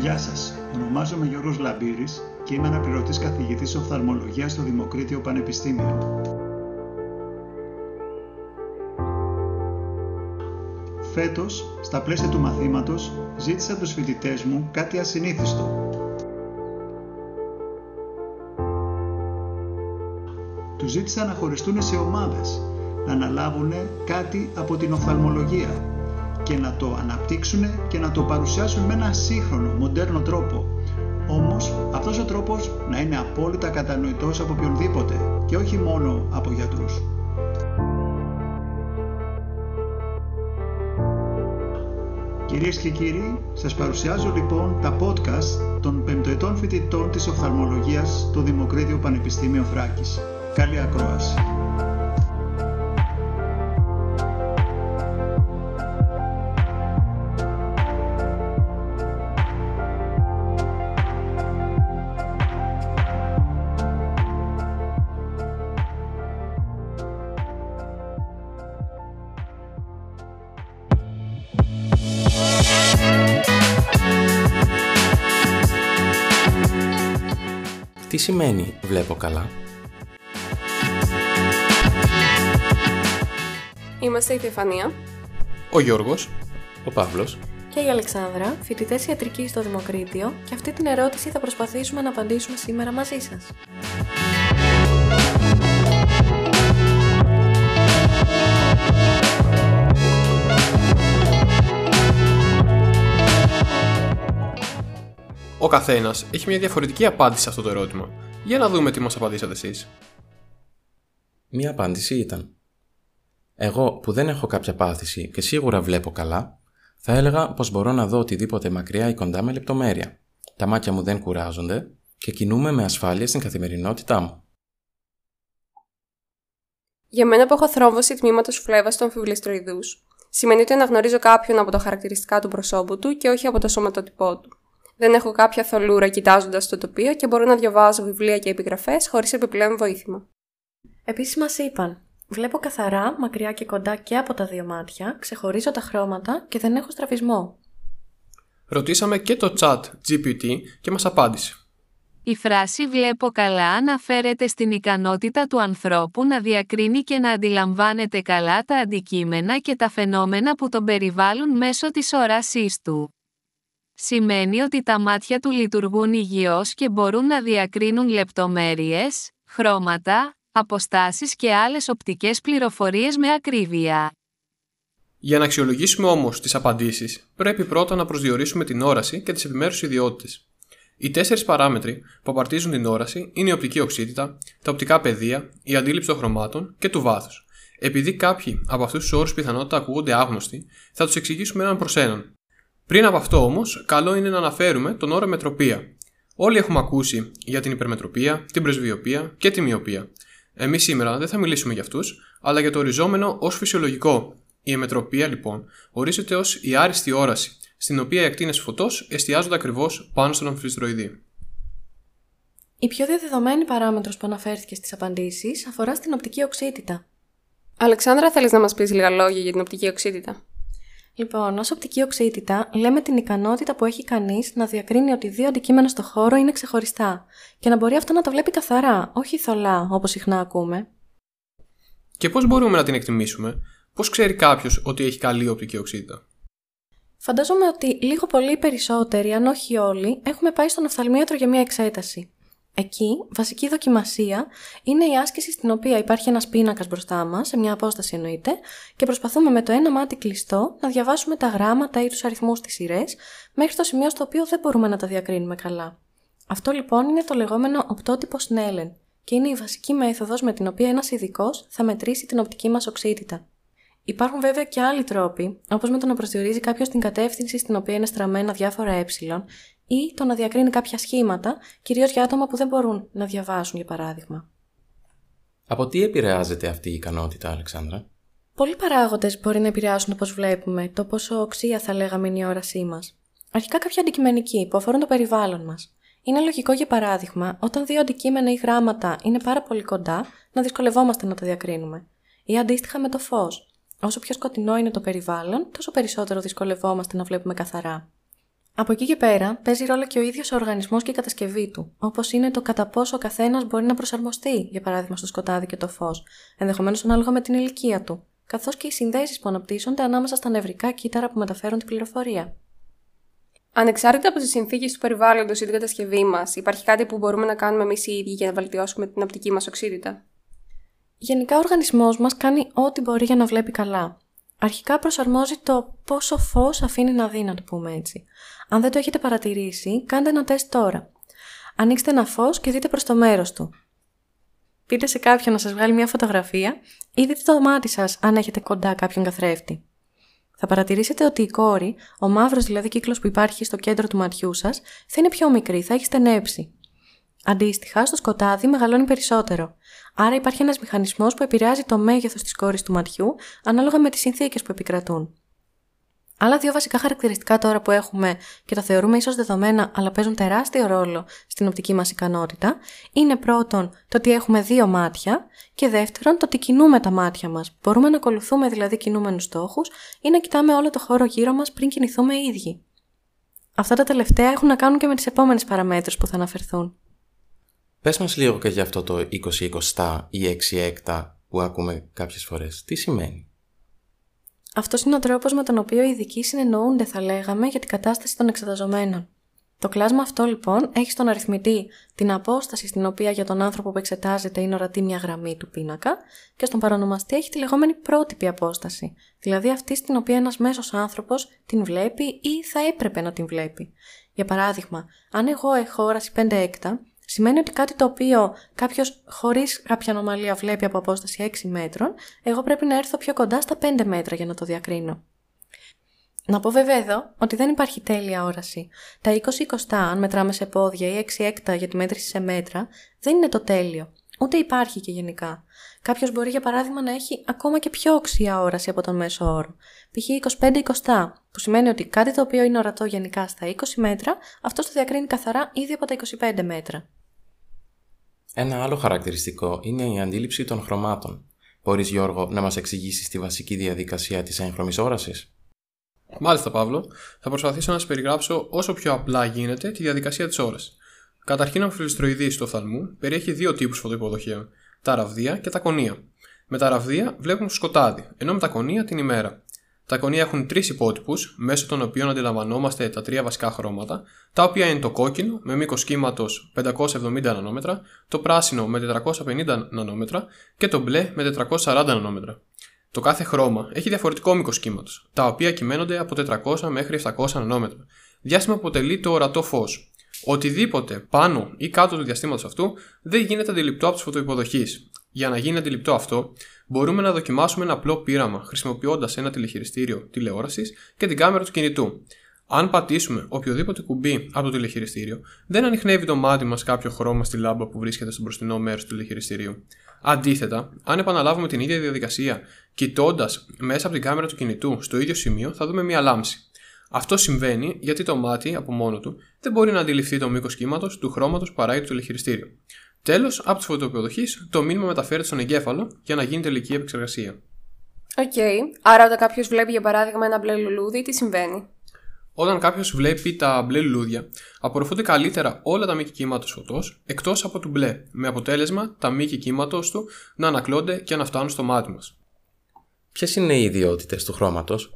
Γεια σας, ονομάζομαι Γιώργος Λαμπύρης και είμαι αναπληρωτής καθηγητής οφθαλμολογίας στο Δημοκρίτιο Πανεπιστήμιο. Φέτος, στα πλαίσια του μαθήματος, ζήτησα από τους φοιτητές μου κάτι ασυνήθιστο. Τους ζήτησα να χωριστούν σε ομάδες, να αναλάβουν κάτι από την οφθαλμολογία και να το αναπτύξουν και να το παρουσιάσουν με ένα σύγχρονο, μοντέρνο τρόπο. Όμως αυτός ο τρόπος να είναι απόλυτα κατανοητός από οποιονδήποτε και όχι μόνο από γιατρούς. Κυρίες και κύριοι, σας παρουσιάζω λοιπόν τα podcast των πεμπτοετών φοιτητών της οφθαλμολογίας στο Δημοκρίτιο Πανεπιστήμιο Θράκης. Καλή ακρόαση. Τι σημαίνει βλέπω καλά; Είμαστε η Στεφανία Ο Γιώργος. Ο Παύλος. και η Αλεξάνδρα, φοιτητές ιατρική στο Δημοκρίτιο, και αυτή την ερώτηση θα προσπαθήσουμε να απαντήσουμε σήμερα μαζί σας. Ο καθένας έχει μια διαφορετική απάντηση σε αυτό το ερώτημα. Για να δούμε τι μας απαντήσατε εσείς. Μία απάντηση ήταν. Εγώ που δεν έχω κάποια πάθηση και σίγουρα βλέπω καλά, θα έλεγα πως μπορώ να δω οτιδήποτε μακριά ή κοντά με λεπτομέρεια. Τα μάτια μου δεν κουράζονται και κινούμαι με ασφάλεια στην καθημερινότητά μου. Για μένα που έχω θρόμβωση τμήματος φλέβας των αμφιβληστροειδού, σημαίνει ότι αναγνωρίζω κάποιον από τα χαρακτηριστικά του προσώπου του και όχι από το σωματότυπό του. Δεν έχω κάποια θολούρα κοιτάζοντας το τοπίο και μπορώ να διαβάζω βιβλία και επιγραφές χωρίς επιπλέον βοήθημα. Επίσης μας είπαν, βλέπω καθαρά, μακριά και κοντά και από τα δύο μάτια, ξεχωρίζω τα χρώματα και δεν έχω στραβισμό. Ρωτήσαμε και το chat GPT και μας απάντησε. Η φράση «βλέπω καλά» αναφέρεται στην ικανότητα του ανθρώπου να διακρίνει και να αντιλαμβάνεται καλά τα αντικείμενα και τα φαινόμενα που τον περιβάλλουν μέσω της όρασής του. Σημαίνει ότι τα μάτια του λειτουργούν υγιώς και μπορούν να διακρίνουν λεπτομέρειες, χρώματα, αποστάσεις και άλλες οπτικές πληροφορίες με ακρίβεια. Για να αξιολογήσουμε όμως τις απαντήσεις, πρέπει πρώτα να προσδιορίσουμε την όραση και τις επιμέρους ιδιότητες. Οι τέσσερις παράμετροι που απαρτίζουν την όραση είναι η οπτική οξύτητα, τα οπτικά πεδία, η αντίληψη των χρωμάτων και του βάθους. Επειδή κάποιοι από αυτούς τους όρους πιθανότητα ακούγονται άγνωστοι, θα τους εξηγήσουμε έναν προς έναν. Πριν από αυτό όμως, καλό είναι να αναφέρουμε τον όρο μετροπία. Όλοι έχουμε ακούσει για την υπερμετροπία, την πρεσβειοπία και τη μοιοπία. Εμείς σήμερα δεν θα μιλήσουμε για αυτούς, αλλά για το οριζόμενο ως φυσιολογικό. Η εμετροπία, λοιπόν, ορίζεται ως η άριστη όραση, στην οποία οι ακτίνες φωτός εστιάζονται ακριβώς πάνω στον αμφιστροειδή. Η πιο διαδεδομένη παράμετρος που αναφέρθηκε στις απαντήσεις αφορά στην οπτική οξύτητα. Αλεξάνδρα, θέλεις να μας πεις λίγα λόγια για την οπτική οξύτητα; Λοιπόν, ως οπτική οξύτητα λέμε την ικανότητα που έχει κανείς να διακρίνει ότι δύο αντικείμενα στο χώρο είναι ξεχωριστά και να μπορεί αυτό να τα βλέπει καθαρά, όχι θολά όπως συχνά ακούμε. Και πώς μπορούμε να την εκτιμήσουμε, πώς ξέρει κάποιος ότι έχει καλή οπτική οξύτητα; Φαντάζομαι ότι λίγο πολύ περισσότεροι, αν όχι όλοι, έχουμε πάει στον οφθαλμίατρο για μια εξέταση. Εκεί, βασική δοκιμασία είναι η άσκηση στην οποία υπάρχει ένας πίνακας μπροστά μας, σε μια απόσταση εννοείται, και προσπαθούμε με το ένα μάτι κλειστό να διαβάσουμε τα γράμματα ή τους αριθμούς στι σειρές, μέχρι το σημείο στο οποίο δεν μπορούμε να τα διακρίνουμε καλά. Αυτό λοιπόν είναι το λεγόμενο οπτότυπο Snellen και είναι η βασική μέθοδος με την οποία ένας ειδικός θα μετρήσει την οπτική μας οξύτητα. Υπάρχουν βέβαια και άλλοι τρόποι, όπως με το να προσδιορίζει κάποιος την κατεύθυνση στην οποία είναι στραμμένα διάφορα ε ή το να διακρίνει κάποια σχήματα, κυρίως για άτομα που δεν μπορούν να διαβάσουν, για παράδειγμα. Από τι επηρεάζεται αυτή η ικανότητα, Αλεξάνδρα; Πολλοί παράγοντες μπορεί να επηρεάσουν το πώ βλέπουμε, το πόσο οξία θα λέγαμε είναι η όρασή μας. Αρχικά κάποια αντικειμενικοί που αφορούν το περιβάλλον μας. Είναι λογικό, για παράδειγμα, όταν δύο αντικείμενα ή γράμματα είναι πάρα πολύ κοντά, να δυσκολευόμαστε να τα διακρίνουμε. Ή αντίστοιχα με το φως. Όσο πιο σκοτεινό είναι το περιβάλλον, τόσο περισσότερο δυσκολευόμαστε να βλέπουμε καθαρά. Από εκεί και πέρα παίζει ρόλο και ο ίδιος ο οργανισμός και η κατασκευή του, όπως είναι το κατά πόσο ο καθένας μπορεί να προσαρμοστεί, για παράδειγμα, στο σκοτάδι και το φως, ενδεχομένως ανάλογα με την ηλικία του, καθώς και οι συνδέσεις που αναπτύσσονται ανάμεσα στα νευρικά κύτταρα που μεταφέρουν την πληροφορία. Ανεξάρτητα από τις συνθήκες του περιβάλλοντος ή την κατασκευή μας, υπάρχει κάτι που μπορούμε να κάνουμε εμείς οι ίδιοι για να βελτιώσουμε την οπτική μας οξύτητα; Γενικά, ο οργανισμός μας κάνει ό,τι μπορεί για να βλέπει καλά. Αρχικά προσαρμόζει το πόσο φως αφήνει να δει, να το πούμε έτσι. Αν δεν το έχετε παρατηρήσει, κάντε ένα τεστ τώρα. Ανοίξτε ένα φως και δείτε προς το μέρος του. Πείτε σε κάποιον να σας βγάλει μια φωτογραφία ή δείτε το μάτι σας αν έχετε κοντά κάποιον καθρέφτη. Θα παρατηρήσετε ότι η κόρη, ο μαύρος δηλαδή κύκλος που υπάρχει στο κέντρο του ματιού σας, θα είναι πιο μικρή, θα έχει στενέψει. Αντίστοιχα, στο σκοτάδι μεγαλώνει περισσότερο. Άρα υπάρχει ένας μηχανισμός που επηρεάζει το μέγεθος της κόρης του ματιού ανάλογα με τις συνθήκες που επικρατούν. Άλλα δύο βασικά χαρακτηριστικά τώρα που έχουμε και τα θεωρούμε ίσως δεδομένα αλλά παίζουν τεράστιο ρόλο στην οπτική μας ικανότητα είναι πρώτον το ότι έχουμε δύο μάτια και δεύτερον το ότι κινούμε τα μάτια μας. Μπορούμε να ακολουθούμε δηλαδή κινούμενους στόχους ή να κοιτάμε όλο το χώρο γύρω μας πριν κινηθούμε οι ίδιοι. Αυτά τα τελευταία έχουν να κάνουν και με τις επόμενες παραμέτρους που θα αναφερθούν. Πες μας λίγο και για αυτό το 20-20 ή 6 που ακούμε κάποιες φορές. Τι σημαίνει; Αυτός είναι ο τρόπος με τον οποίο οι ειδικοί συνεννοούνται, θα λέγαμε, για την κατάσταση των εξεταζομένων. Το κλάσμα αυτό λοιπόν έχει στον αριθμητή την απόσταση στην οποία για τον άνθρωπο που εξετάζεται είναι ορατή μια γραμμή του πίνακα και στον παρονομαστή έχει τη λεγόμενη πρότυπη απόσταση, δηλαδή αυτή στην οποία ένας μέσος άνθρωπος την βλέπει ή θα έπρεπε να την βλέπει. Για παράδειγμα, αν εγώ έχω όραση 5 έκτα, σημαίνει ότι κάτι το οποίο κάποιος χωρίς κάποια ανομαλία βλέπει από απόσταση 6 μέτρων, εγώ πρέπει να έρθω πιο κοντά στα 5 μέτρα για να το διακρίνω. Να πω βέβαια εδώ ότι δεν υπάρχει τέλεια όραση. Τα 20-20, αν μετράμε σε πόδια ή 6 έκτα για τη μέτρηση σε μέτρα, δεν είναι το τέλειο. Ούτε υπάρχει και γενικά. Κάποιος μπορεί για παράδειγμα να έχει ακόμα και πιο οξία όραση από τον μέσο όρο. Π.χ. 25-20, που σημαίνει ότι κάτι το οποίο είναι ορατό γενικά στα 20 μέτρα, αυτό το διακρίνει καθαρά ήδη από τα 25 μέτρα. Ένα άλλο χαρακτηριστικό είναι η αντίληψη των χρωμάτων. Μπορείς, Γιώργο, να μας εξηγήσεις τη βασική διαδικασία της έγχρωμης όρασης; Μάλιστα, Παύλο. Θα προσπαθήσω να σας περιγράψω όσο πιο απλά γίνεται τη διαδικασία της όρασης. Καταρχήν, ο φιλιστροειδή του οφθαλμού περιέχει δύο τύπους φωτοϊποδοχείων: τα ραβδία και τα κονία. Με τα ραβδία βλέπουν σκοτάδι, ενώ με τα κονία την ημέρα. Τα κονία έχουν τρεις υπότυπους, μέσω των οποίων αντιλαμβανόμαστε τα τρία βασικά χρώματα, τα οποία είναι το κόκκινο με μήκος κύματος 570 νανόμετρα, το πράσινο με 450 νανόμετρα και το μπλε με 440 νανόμετρα. Το κάθε χρώμα έχει διαφορετικό μήκος κύματος, τα οποία κυμαίνονται από 400 μέχρι 700 νανόμετρα. Διάστημα αποτελεί το ορατό φως. Οτιδήποτε πάνω ή κάτω του διαστήματος αυτού δεν γίνεται αντιληπτό από τις φωτοϊποδοχεί. Για να γίνει αντιληπτό αυτό, μπορούμε να δοκιμάσουμε ένα απλό πείραμα χρησιμοποιώντας ένα τηλεχειριστήριο τηλεόρασης και την κάμερα του κινητού. Αν πατήσουμε οποιοδήποτε κουμπί από το τηλεχειριστήριο, δεν ανοιχνεύει το μάτι μας κάποιο χρώμα στη λάμπα που βρίσκεται στο μπροστινό μέρος του τηλεχειριστηρίου. Αντίθετα, αν επαναλάβουμε την ίδια διαδικασία κοιτώντας μέσα από την κάμερα του κινητού στο ίδιο σημείο, θα δούμε μία λάμψη. Αυτό συμβαίνει γιατί το μάτι από μόνο του δεν μπορεί να αντιληφθεί το μήκος κύματος του χρώματος που παράγει το τηλεχειριστήριο. Τέλος, από τους φωτοϋποδοχείς, το μήνυμα μεταφέρεται στον εγκέφαλο για να γίνει τελική επεξεργασία. OK. Okay. Άρα, όταν κάποιος βλέπει για παράδειγμα ένα μπλε λουλούδι, τι συμβαίνει; Όταν κάποιος βλέπει τα μπλε λουλούδια, απορροφούνται καλύτερα όλα τα μήκη κύματος φωτός εκτός από του μπλε, με αποτέλεσμα τα μήκη κύματός του να ανακλώνται και να φτάνουν στο μάτι μας. Ποιες είναι οι ιδιότητες του χρώματος,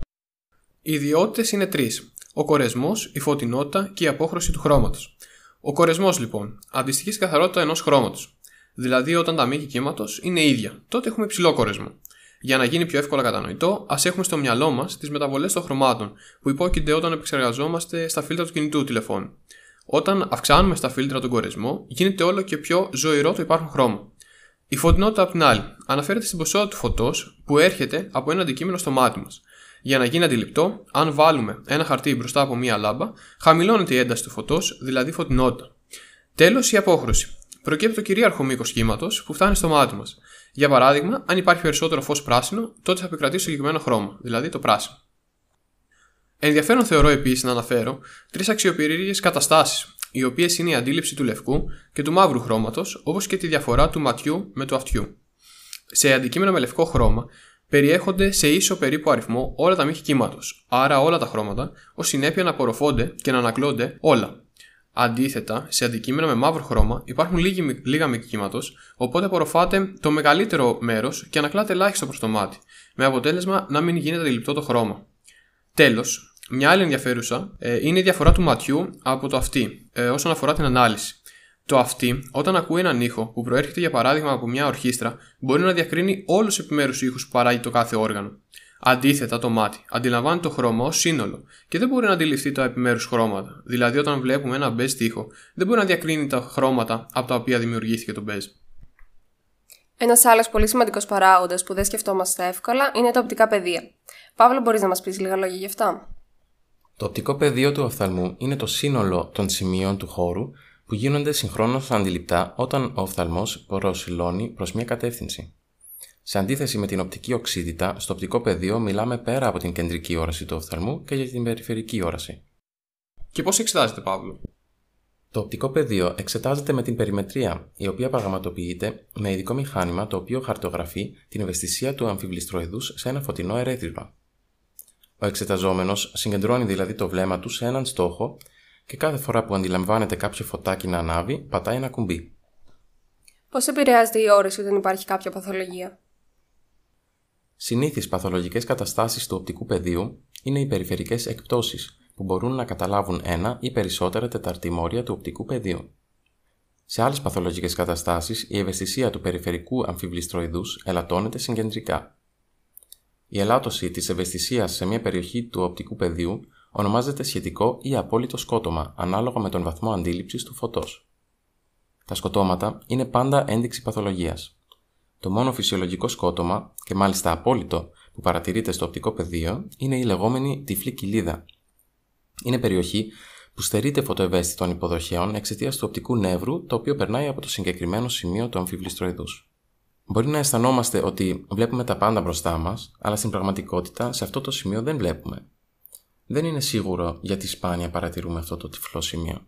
Οι ιδιότητες είναι τρεις: ο κορεσμός, η φωτεινότητα και η απόχρωση του χρώματος. Ο κορεσμός λοιπόν αντιστοιχεί στη καθαρότητα ενός χρώματος. Δηλαδή, όταν τα μήκη κύματος είναι ίδια, τότε έχουμε υψηλό κορεσμό. Για να γίνει πιο εύκολα κατανοητό, ας έχουμε στο μυαλό μας τις μεταβολές των χρωμάτων που υπόκεινται όταν επεξεργαζόμαστε στα φίλτρα του κινητού τηλεφώνου. Όταν αυξάνουμε στα φίλτρα τον κορεσμό, γίνεται όλο και πιο ζωηρό το υπάρχον χρώμα. Η φωτεινότητα, απ' την άλλη, αναφέρεται στην ποσότητα του φωτός που έρχεται από ένα αντικείμενο στο μάτι μας. Για να γίνει αντιληπτό, αν βάλουμε ένα χαρτί μπροστά από μία λάμπα, χαμηλώνεται η ένταση του φωτός, δηλαδή φωτεινότητα. Τέλος, η απόχρωση. Προκύπτει το κυρίαρχο μήκος κύματος που φτάνει στο μάτι μας. Για παράδειγμα, αν υπάρχει περισσότερο φως πράσινο, τότε θα επικρατήσει συγκεκριμένο χρώμα, δηλαδή το πράσινο. Ενδιαφέρον θεωρώ επίσης να αναφέρω τρεις αξιοπερίεργε καταστάσεις, οι οποίες είναι η αντίληψη του λευκού και του μαύρου χρώματος, όπως και τη διαφορά του ματιού με του αυτιού. Σε αντικείμενα με λευκό χρώμα, περιέχονται σε ίσο περίπου αριθμό όλα τα μήκη κύματος, άρα όλα τα χρώματα, ως συνέπεια να απορροφώνται και να ανακλώνται όλα. Αντίθετα, σε αντικείμενα με μαύρο χρώμα υπάρχουν λίγοι, λίγα μήκη κύματος, οπότε απορροφάται το μεγαλύτερο μέρος και ανακλάται ελάχιστο προς το μάτι, με αποτέλεσμα να μην γίνεται αντιληπτό το χρώμα. Τέλος, μια άλλη ενδιαφέρουσα ε, είναι η διαφορά του ματιού από το αυτή ε, όσον αφορά την ανάλυση. Το αυτή, όταν ακούει έναν ήχο που προέρχεται για παράδειγμα από μια ορχήστρα, μπορεί να διακρίνει όλους τους επιμέρους ήχους που παράγει το κάθε όργανο. Αντίθετα, το μάτι αντιλαμβάνει το χρώμα ως σύνολο και δεν μπορεί να αντιληφθεί τα επιμέρους χρώματα. Δηλαδή, όταν βλέπουμε ένα μπέζ τείχο, δεν μπορεί να διακρίνει τα χρώματα από τα οποία δημιουργήθηκε το μπέζ. Ένας άλλος πολύ σημαντικός παράγοντας που δεν σκεφτόμαστε εύκολα είναι τα οπτικά πεδία. Παύλο, μπορείς να μας πεις λίγα λόγια γι' αυτά. Το οπτικό πεδίο του οφθαλμού είναι το σύνολο των σημείων του χώρου που γίνονται συγχρόνως αντιληπτά όταν ο οφθαλμός προσιλώνει προς μια κατεύθυνση. Σε αντίθεση με την οπτική οξύτητα, στο οπτικό πεδίο μιλάμε πέρα από την κεντρική όραση του οφθαλμού και για την περιφερική όραση. Και πώς εξετάζεται, Παύλο; Το οπτικό πεδίο εξετάζεται με την περιμετρία, η οποία πραγματοποιείται με ειδικό μηχάνημα το οποίο χαρτογραφεί την ευαισθησία του αμφιβληστροειδούς σε ένα φωτεινό ερέθισμα. Ο εξεταζόμενος συγκεντρώνει δηλαδή το βλέμμα του σε έναν στόχο και κάθε φορά που αντιλαμβάνεται κάποιο φωτάκι να ανάβει, πατάει ένα κουμπί. Πώς επηρεάζεται η όρεση όταν υπάρχει κάποια παθολογία; Συνήθεις παθολογικές καταστάσεις του οπτικού πεδίου είναι οι περιφερικές εκπτώσεις, που μπορούν να καταλάβουν ένα ή περισσότερα τεταρτημόρια του οπτικού πεδίου. Σε άλλες παθολογικές καταστάσεις, η ευαισθησία του περιφερικού αμφιβληστροειδούς ελαττώνεται συγκεντρικά. Η ελάττωση της ευαισθησίας σε μια περιοχή του οπτικού πεδίου ονομάζεται σχετικό ή απόλυτο σκότωμα, ανάλογα με τον βαθμό αντίληψης του φωτός. Τα σκοτώματα είναι πάντα ένδειξη παθολογίας. Το μόνο φυσιολογικό σκότωμα, και μάλιστα απόλυτο, που παρατηρείται στο οπτικό πεδίο είναι η λεγόμενη τυφλή κοιλίδα. Είναι περιοχή που στερείται φωτοευαίσθητων υποδοχέων εξαιτίας του οπτικού νεύρου, το οποίο περνάει από το συγκεκριμένο σημείο του αμφιβληστροειδού. Μπορεί να αισθανόμαστε ότι βλέπουμε τα πάντα μπροστά μας, αλλά στην πραγματικότητα σε αυτό το σημείο δεν βλέπουμε. Δεν είναι σίγουρο γιατί σπάνια παρατηρούμε αυτό το τυφλό σημείο.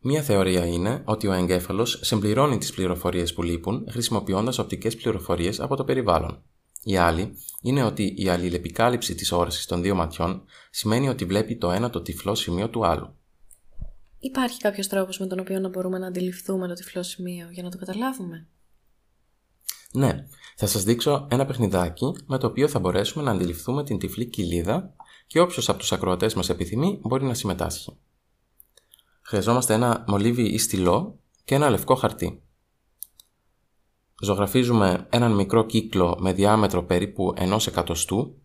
Μία θεωρία είναι ότι ο εγκέφαλος συμπληρώνει τις πληροφορίες που λείπουν χρησιμοποιώντας οπτικές πληροφορίες από το περιβάλλον. Η άλλη είναι ότι η αλληλεπικάλυψη της όρασης των δύο ματιών σημαίνει ότι βλέπει το ένα το τυφλό σημείο του άλλου. Υπάρχει κάποιος τρόπος με τον οποίο να μπορούμε να αντιληφθούμε το τυφλό σημείο για να το καταλάβουμε; Ναι, θα σας δείξω ένα παιχνιδάκι με το οποίο θα μπορέσουμε να αντιληφθούμε την τυφλή κοιλίδα και όποιος από τους ακροατές μας επιθυμεί μπορεί να συμμετάσχει. Χρειαζόμαστε ένα μολύβι ή στυλό και ένα λευκό χαρτί. Ζωγραφίζουμε έναν μικρό κύκλο με διάμετρο περίπου 1 εκατοστού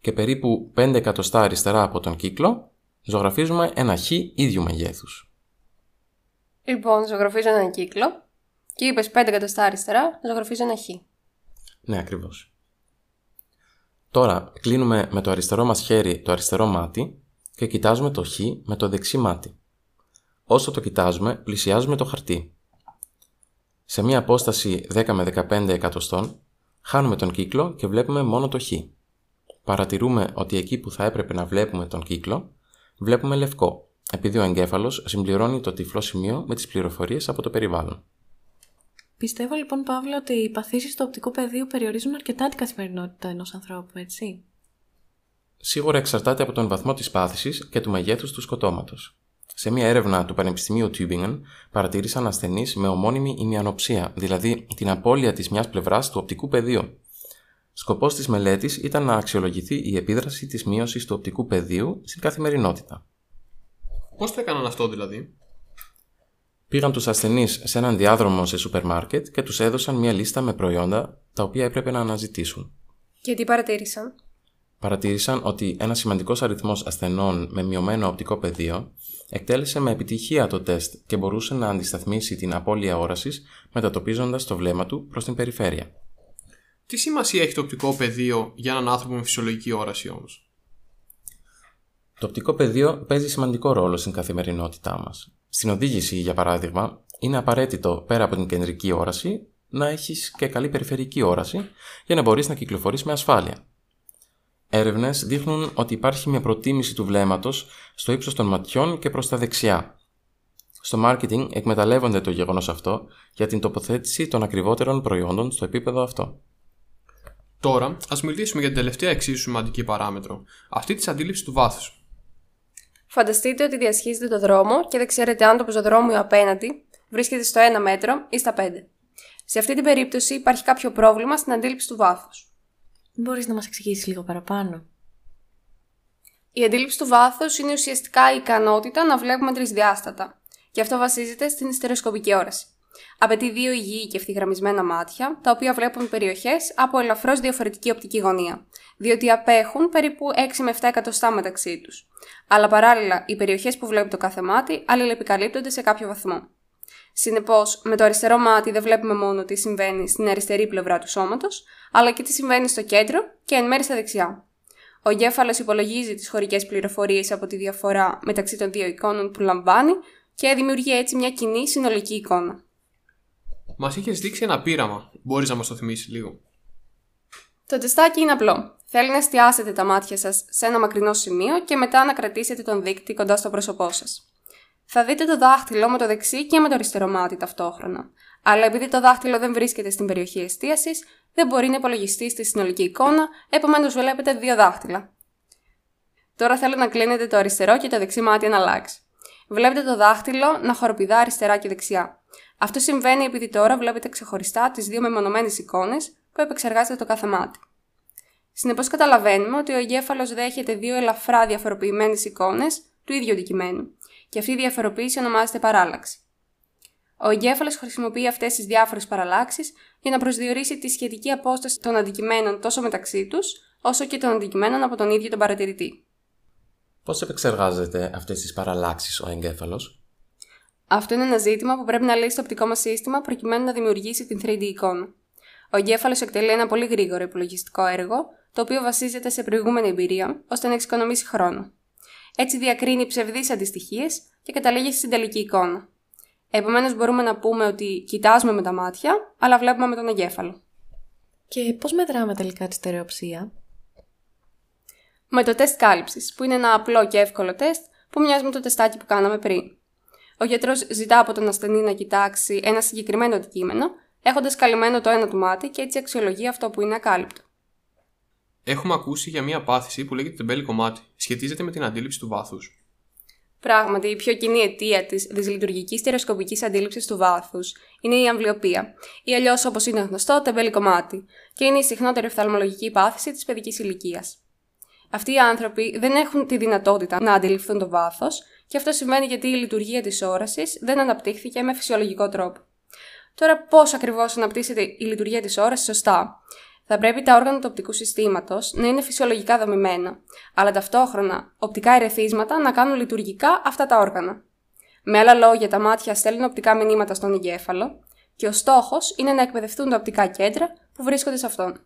και περίπου 5 εκατοστά αριστερά από τον κύκλο ζωγραφίζουμε ένα χ ίδιου μεγέθους. Λοιπόν, ζωγραφίζω έναν κύκλο και είπες 5 εκατοστά αριστερά, ζωγραφίζω ένα χ. Ναι, ακριβώς. Τώρα κλείνουμε με το αριστερό μας χέρι το αριστερό μάτι και κοιτάζουμε το χ με το δεξί μάτι. Όσο το κοιτάζουμε, πλησιάζουμε το χαρτί. Σε μία απόσταση 10 με 15 εκατοστών, χάνουμε τον κύκλο και βλέπουμε μόνο το χ. Παρατηρούμε ότι εκεί που θα έπρεπε να βλέπουμε τον κύκλο, βλέπουμε λευκό, επειδή ο εγκέφαλος συμπληρώνει το τυφλό σημείο με τις πληροφορίες από το περιβάλλον. Πιστεύω λοιπόν, Παύλο, ότι οι παθήσεις του οπτικού πεδίου περιορίζουν αρκετά την καθημερινότητα ενός ανθρώπου, έτσι. Σίγουρα εξαρτάται από τον βαθμό της πάθησης και του μεγέθους του σκοτώματος. Σε μια έρευνα του Πανεπιστημίου Tübingen παρατήρησαν ασθενείς με ομώνυμη ημιανοψία, δηλαδή την απώλεια της μιας πλευράς του οπτικού πεδίου. Σκοπός της μελέτης ήταν να αξιολογηθεί η επίδραση της μείωσης του οπτικού πεδίου στην καθημερινότητα. Πώς το έκαναν αυτό δηλαδή, Πήγαν τους ασθενείς σε έναν διάδρομο σε σούπερ μάρκετ και τους έδωσαν μια λίστα με προϊόντα τα οποία έπρεπε να αναζητήσουν. Και τι παρατήρησαν; Παρατήρησαν ότι ένας σημαντικός αριθμός ασθενών με μειωμένο οπτικό πεδίο εκτέλεσε με επιτυχία το τεστ και μπορούσε να αντισταθμίσει την απώλεια όρασης μετατοπίζοντας το βλέμμα του προς την περιφέρεια. Τι σημασία έχει το οπτικό πεδίο για έναν άνθρωπο με φυσιολογική όραση όμως; Το οπτικό πεδίο παίζει σημαντικό ρόλο στην καθημερινότητά μας. Στην οδήγηση, για παράδειγμα, είναι απαραίτητο πέρα από την κεντρική όραση να έχεις και καλή περιφερική όραση για να μπορείς να κυκλοφορείς με ασφάλεια. Έρευνες δείχνουν ότι υπάρχει μια προτίμηση του βλέμματος στο ύψος των ματιών και προς τα δεξιά. Στο marketing εκμεταλλεύονται το γεγονός αυτό για την τοποθέτηση των ακριβότερων προϊόντων στο επίπεδο αυτό. Τώρα, ας μιλήσουμε για την τελευταία εξίσου σημαντική παράμετρο, αυτή της αντίληψης του βάθους. Φανταστείτε ότι διασχίζετε το δρόμο και δεν ξέρετε αν το πεζοδρόμιο απέναντι βρίσκεται στο 1 μέτρο ή στα 5. Σε αυτή την περίπτωση υπάρχει κάποιο πρόβλημα στην αντίληψη του βάθους. Μπορείς να μας εξηγήσεις λίγο παραπάνω; Η αντίληψη του βάθους είναι ουσιαστικά η ικανότητα να βλέπουμε τρισδιάστατα. Και αυτό βασίζεται στην στερεοσκοπική όραση. Απαιτεί δύο υγιή και ευθυγραμμισμένα μάτια, τα οποία βλέπουν περιοχές από ελαφρώς διαφορετική οπτική γωνία, διότι απέχουν περίπου 6 με 7 εκατοστά μεταξύ τους. Αλλά παράλληλα, οι περιοχές που βλέπει το κάθε μάτι αλληλεπικαλύπτονται σε κάποιο βαθμό. Συνεπώς, με το αριστερό μάτι δεν βλέπουμε μόνο τι συμβαίνει στην αριστερή πλευρά του σώματος, αλλά και τι συμβαίνει στο κέντρο και εν μέρει στα δεξιά. Ο εγκέφαλος υπολογίζει τις χωρικές πληροφορίες από τη διαφορά μεταξύ των δύο εικόνων που λαμβάνει και δημιουργεί έτσι μια κοινή συνολική εικόνα. Μας είχε δείξει ένα πείραμα. Μπορείς να μας το θυμίσεις λίγο. Το τεστάκι είναι απλό. Θέλει να εστιάσετε τα μάτια σας σε ένα μακρινό σημείο και μετά να κρατήσετε τον δείκτη κοντά στο πρόσωπό σας. Θα δείτε το δάχτυλο με το δεξί και με το αριστερό μάτι ταυτόχρονα. Αλλά επειδή το δάχτυλο δεν βρίσκεται στην περιοχή εστίασης, δεν μπορεί να υπολογιστεί στη συνολική εικόνα, επομένως βλέπετε δύο δάχτυλα. Τώρα θέλω να κλείνετε το αριστερό και το δεξί μάτι να αλλάξει. Βλέπετε το δάχτυλο να χοροπηδά αριστερά και δεξιά. Αυτό συμβαίνει επειδή τώρα βλέπετε ξεχωριστά τις δύο μεμονωμένες εικόνες που επεξεργάζεται το κάθε μάτι. Συνεπώς, καταλαβαίνουμε ότι ο εγκέφαλος δέχεται δύο ελαφρά διαφοροποιημένες εικόνες του ίδιου αντικειμένου, και αυτή η διαφοροποίηση ονομάζεται παράλλαξη. Ο εγκέφαλος χρησιμοποιεί αυτές τις διάφορες παραλλάξεις για να προσδιορίσει τη σχετική απόσταση των αντικειμένων τόσο μεταξύ τους, όσο και των αντικειμένων από τον ίδιο τον παρατηρητή. Πώς επεξεργάζεται αυτές τις παραλλάξεις ο εγκέφαλος, Αυτό είναι ένα ζήτημα που πρέπει να λύσει το οπτικό μας σύστημα προκειμένου να δημιουργήσει την 3D εικόνα. Ο εγκέφαλος εκτελεί ένα πολύ γρήγορο υπολογιστικό έργο, το οποίο βασίζεται σε προηγούμενη εμπειρία, ώστε να εξοικονομήσει χρόνο. Έτσι διακρίνει ψευδείς αντιστοιχίες και καταλήγει στην τελική εικόνα. Επομένως, μπορούμε να πούμε ότι κοιτάζουμε με τα μάτια, αλλά βλέπουμε με τον εγκέφαλο. Και πώς μετράμε τελικά τη στερεοψία; Με το τεστ κάλυψης, που είναι ένα απλό και εύκολο τεστ που μοιάζει με το τεστάκι που κάναμε πριν. Ο γιατρός ζητά από τον ασθενή να κοιτάξει ένα συγκεκριμένο αντικείμενο, έχοντας καλυμμένο το ένα του μάτι και έτσι αξιολογεί αυτό που είναι ακάλυπτο. Έχουμε ακούσει για μια πάθηση που λέγεται τεμπέλικο μάτι. Σχετίζεται με την αντίληψη του βάθους. Πράγματι, η πιο κοινή αιτία της δυσλειτουργικής στερεοσκοπικής αντίληψης του βάθους είναι η αμβλιοπία, ή αλλιώς όπως είναι γνωστό, τεμπέλικο μάτι, και είναι η συχνότερη οφθαλμολογική πάθηση της παιδικής ηλικίας. Αυτοί οι άνθρωποι δεν έχουν τη δυνατότητα να αντιληφθούν το βάθος, και αυτό σημαίνει γιατί η λειτουργία της όρασης δεν αναπτύχθηκε με φυσιολογικό τρόπο. Τώρα, πώς ακριβώς αναπτύσσεται η λειτουργία της όρασης σωστά; Θα πρέπει τα όργανα του οπτικού συστήματος να είναι φυσιολογικά δομημένα, αλλά ταυτόχρονα οπτικά ερεθίσματα να κάνουν λειτουργικά αυτά τα όργανα. Με άλλα λόγια, τα μάτια στέλνουν οπτικά μηνύματα στον εγκέφαλο και ο στόχος είναι να εκπαιδευτούν τα οπτικά κέντρα που βρίσκονται σε αυτόν.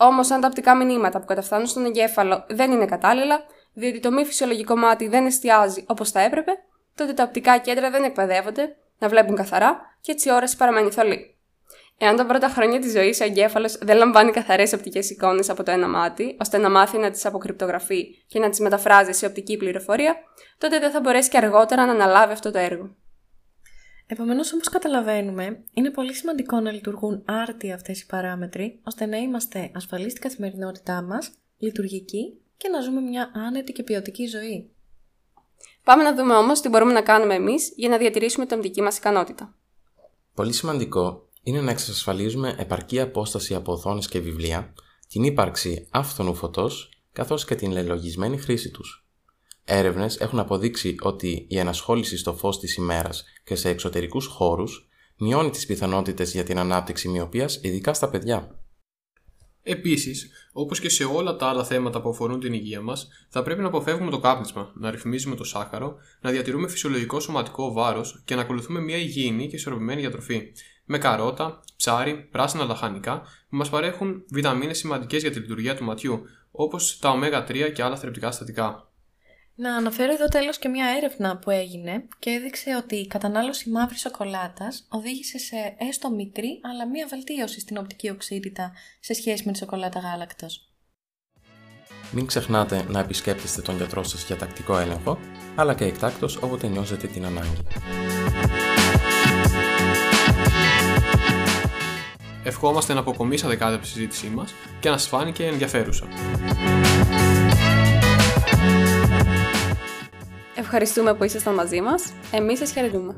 Όμως, αν τα οπτικά μηνύματα που καταφθάνουν στον εγκέφαλο δεν είναι κατάλληλα, διότι το μη φυσιολογικό μάτι δεν εστιάζει όπως θα έπρεπε, τότε τα οπτικά κέντρα δεν εκπαιδεύονται να βλέπουν καθαρά και έτσι η όραση παραμένει θολή. Εάν τα πρώτα χρόνια της ζωής ο εγκέφαλος δεν λαμβάνει καθαρές οπτικές εικόνες από το ένα μάτι, ώστε να μάθει να τις αποκρυπτογραφεί και να τις μεταφράζει σε οπτική πληροφορία, τότε δεν θα μπορέσει και αργότερα να αναλάβει αυτό το έργο. Επομένως, όπως καταλαβαίνουμε, είναι πολύ σημαντικό να λειτουργούν άρτια αυτές οι παράμετροι, ώστε να είμαστε ασφαλείς στην καθημερινότητά μας, λειτουργικοί και να ζούμε μια άνετη και ποιοτική ζωή. Πάμε να δούμε όμως τι μπορούμε να κάνουμε εμείς για να διατηρήσουμε την οπτική μας ικανότητα. Πολύ σημαντικό είναι να εξασφαλίζουμε επαρκή απόσταση από οθόνες και βιβλία, την ύπαρξη άφθονου φωτός καθώς και την λελογισμένη χρήση τους. Έρευνες έχουν αποδείξει ότι η ενασχόληση στο φως της ημέρας και σε εξωτερικούς χώρους μειώνει τις πιθανότητες για την ανάπτυξη μοιοπίας, ειδικά στα παιδιά. Επίσης, όπως και σε όλα τα άλλα θέματα που αφορούν την υγεία μας, θα πρέπει να αποφεύγουμε το κάπνισμα, να ρυθμίζουμε το σάχαρο, να διατηρούμε φυσιολογικό σωματικό βάρος και να ακολουθούμε μια υγιεινή και ισορροπημένη διατροφή, με καρότα, ψάρι, πράσινα λαχανικά που μας παρέχουν βιταμίνες σημαντικές για τη λειτουργία του ματιού, όπως τα ω3 και άλλα θρεπτικά συστατικά. Να αναφέρω εδώ τέλος και μια έρευνα που έγινε και έδειξε ότι η κατανάλωση μαύρης σοκολάτας οδήγησε σε έστω μικρή αλλά μια βελτίωση στην οπτική οξύτητα σε σχέση με τη σοκολάτα γάλακτος. Μην ξεχνάτε να επισκέπτεστε τον γιατρό σας για τακτικό έλεγχο, αλλά και εκτάκτος όποτε νιώσετε την ανάγκη. Ευχόμαστε να αποκομίσατε κάτι από τη συζήτησή μας και να σας φάνηκε ενδιαφέρουσα. Ευχαριστούμε που ήσασταν μαζί μας. Εμείς σας χαιρετούμε.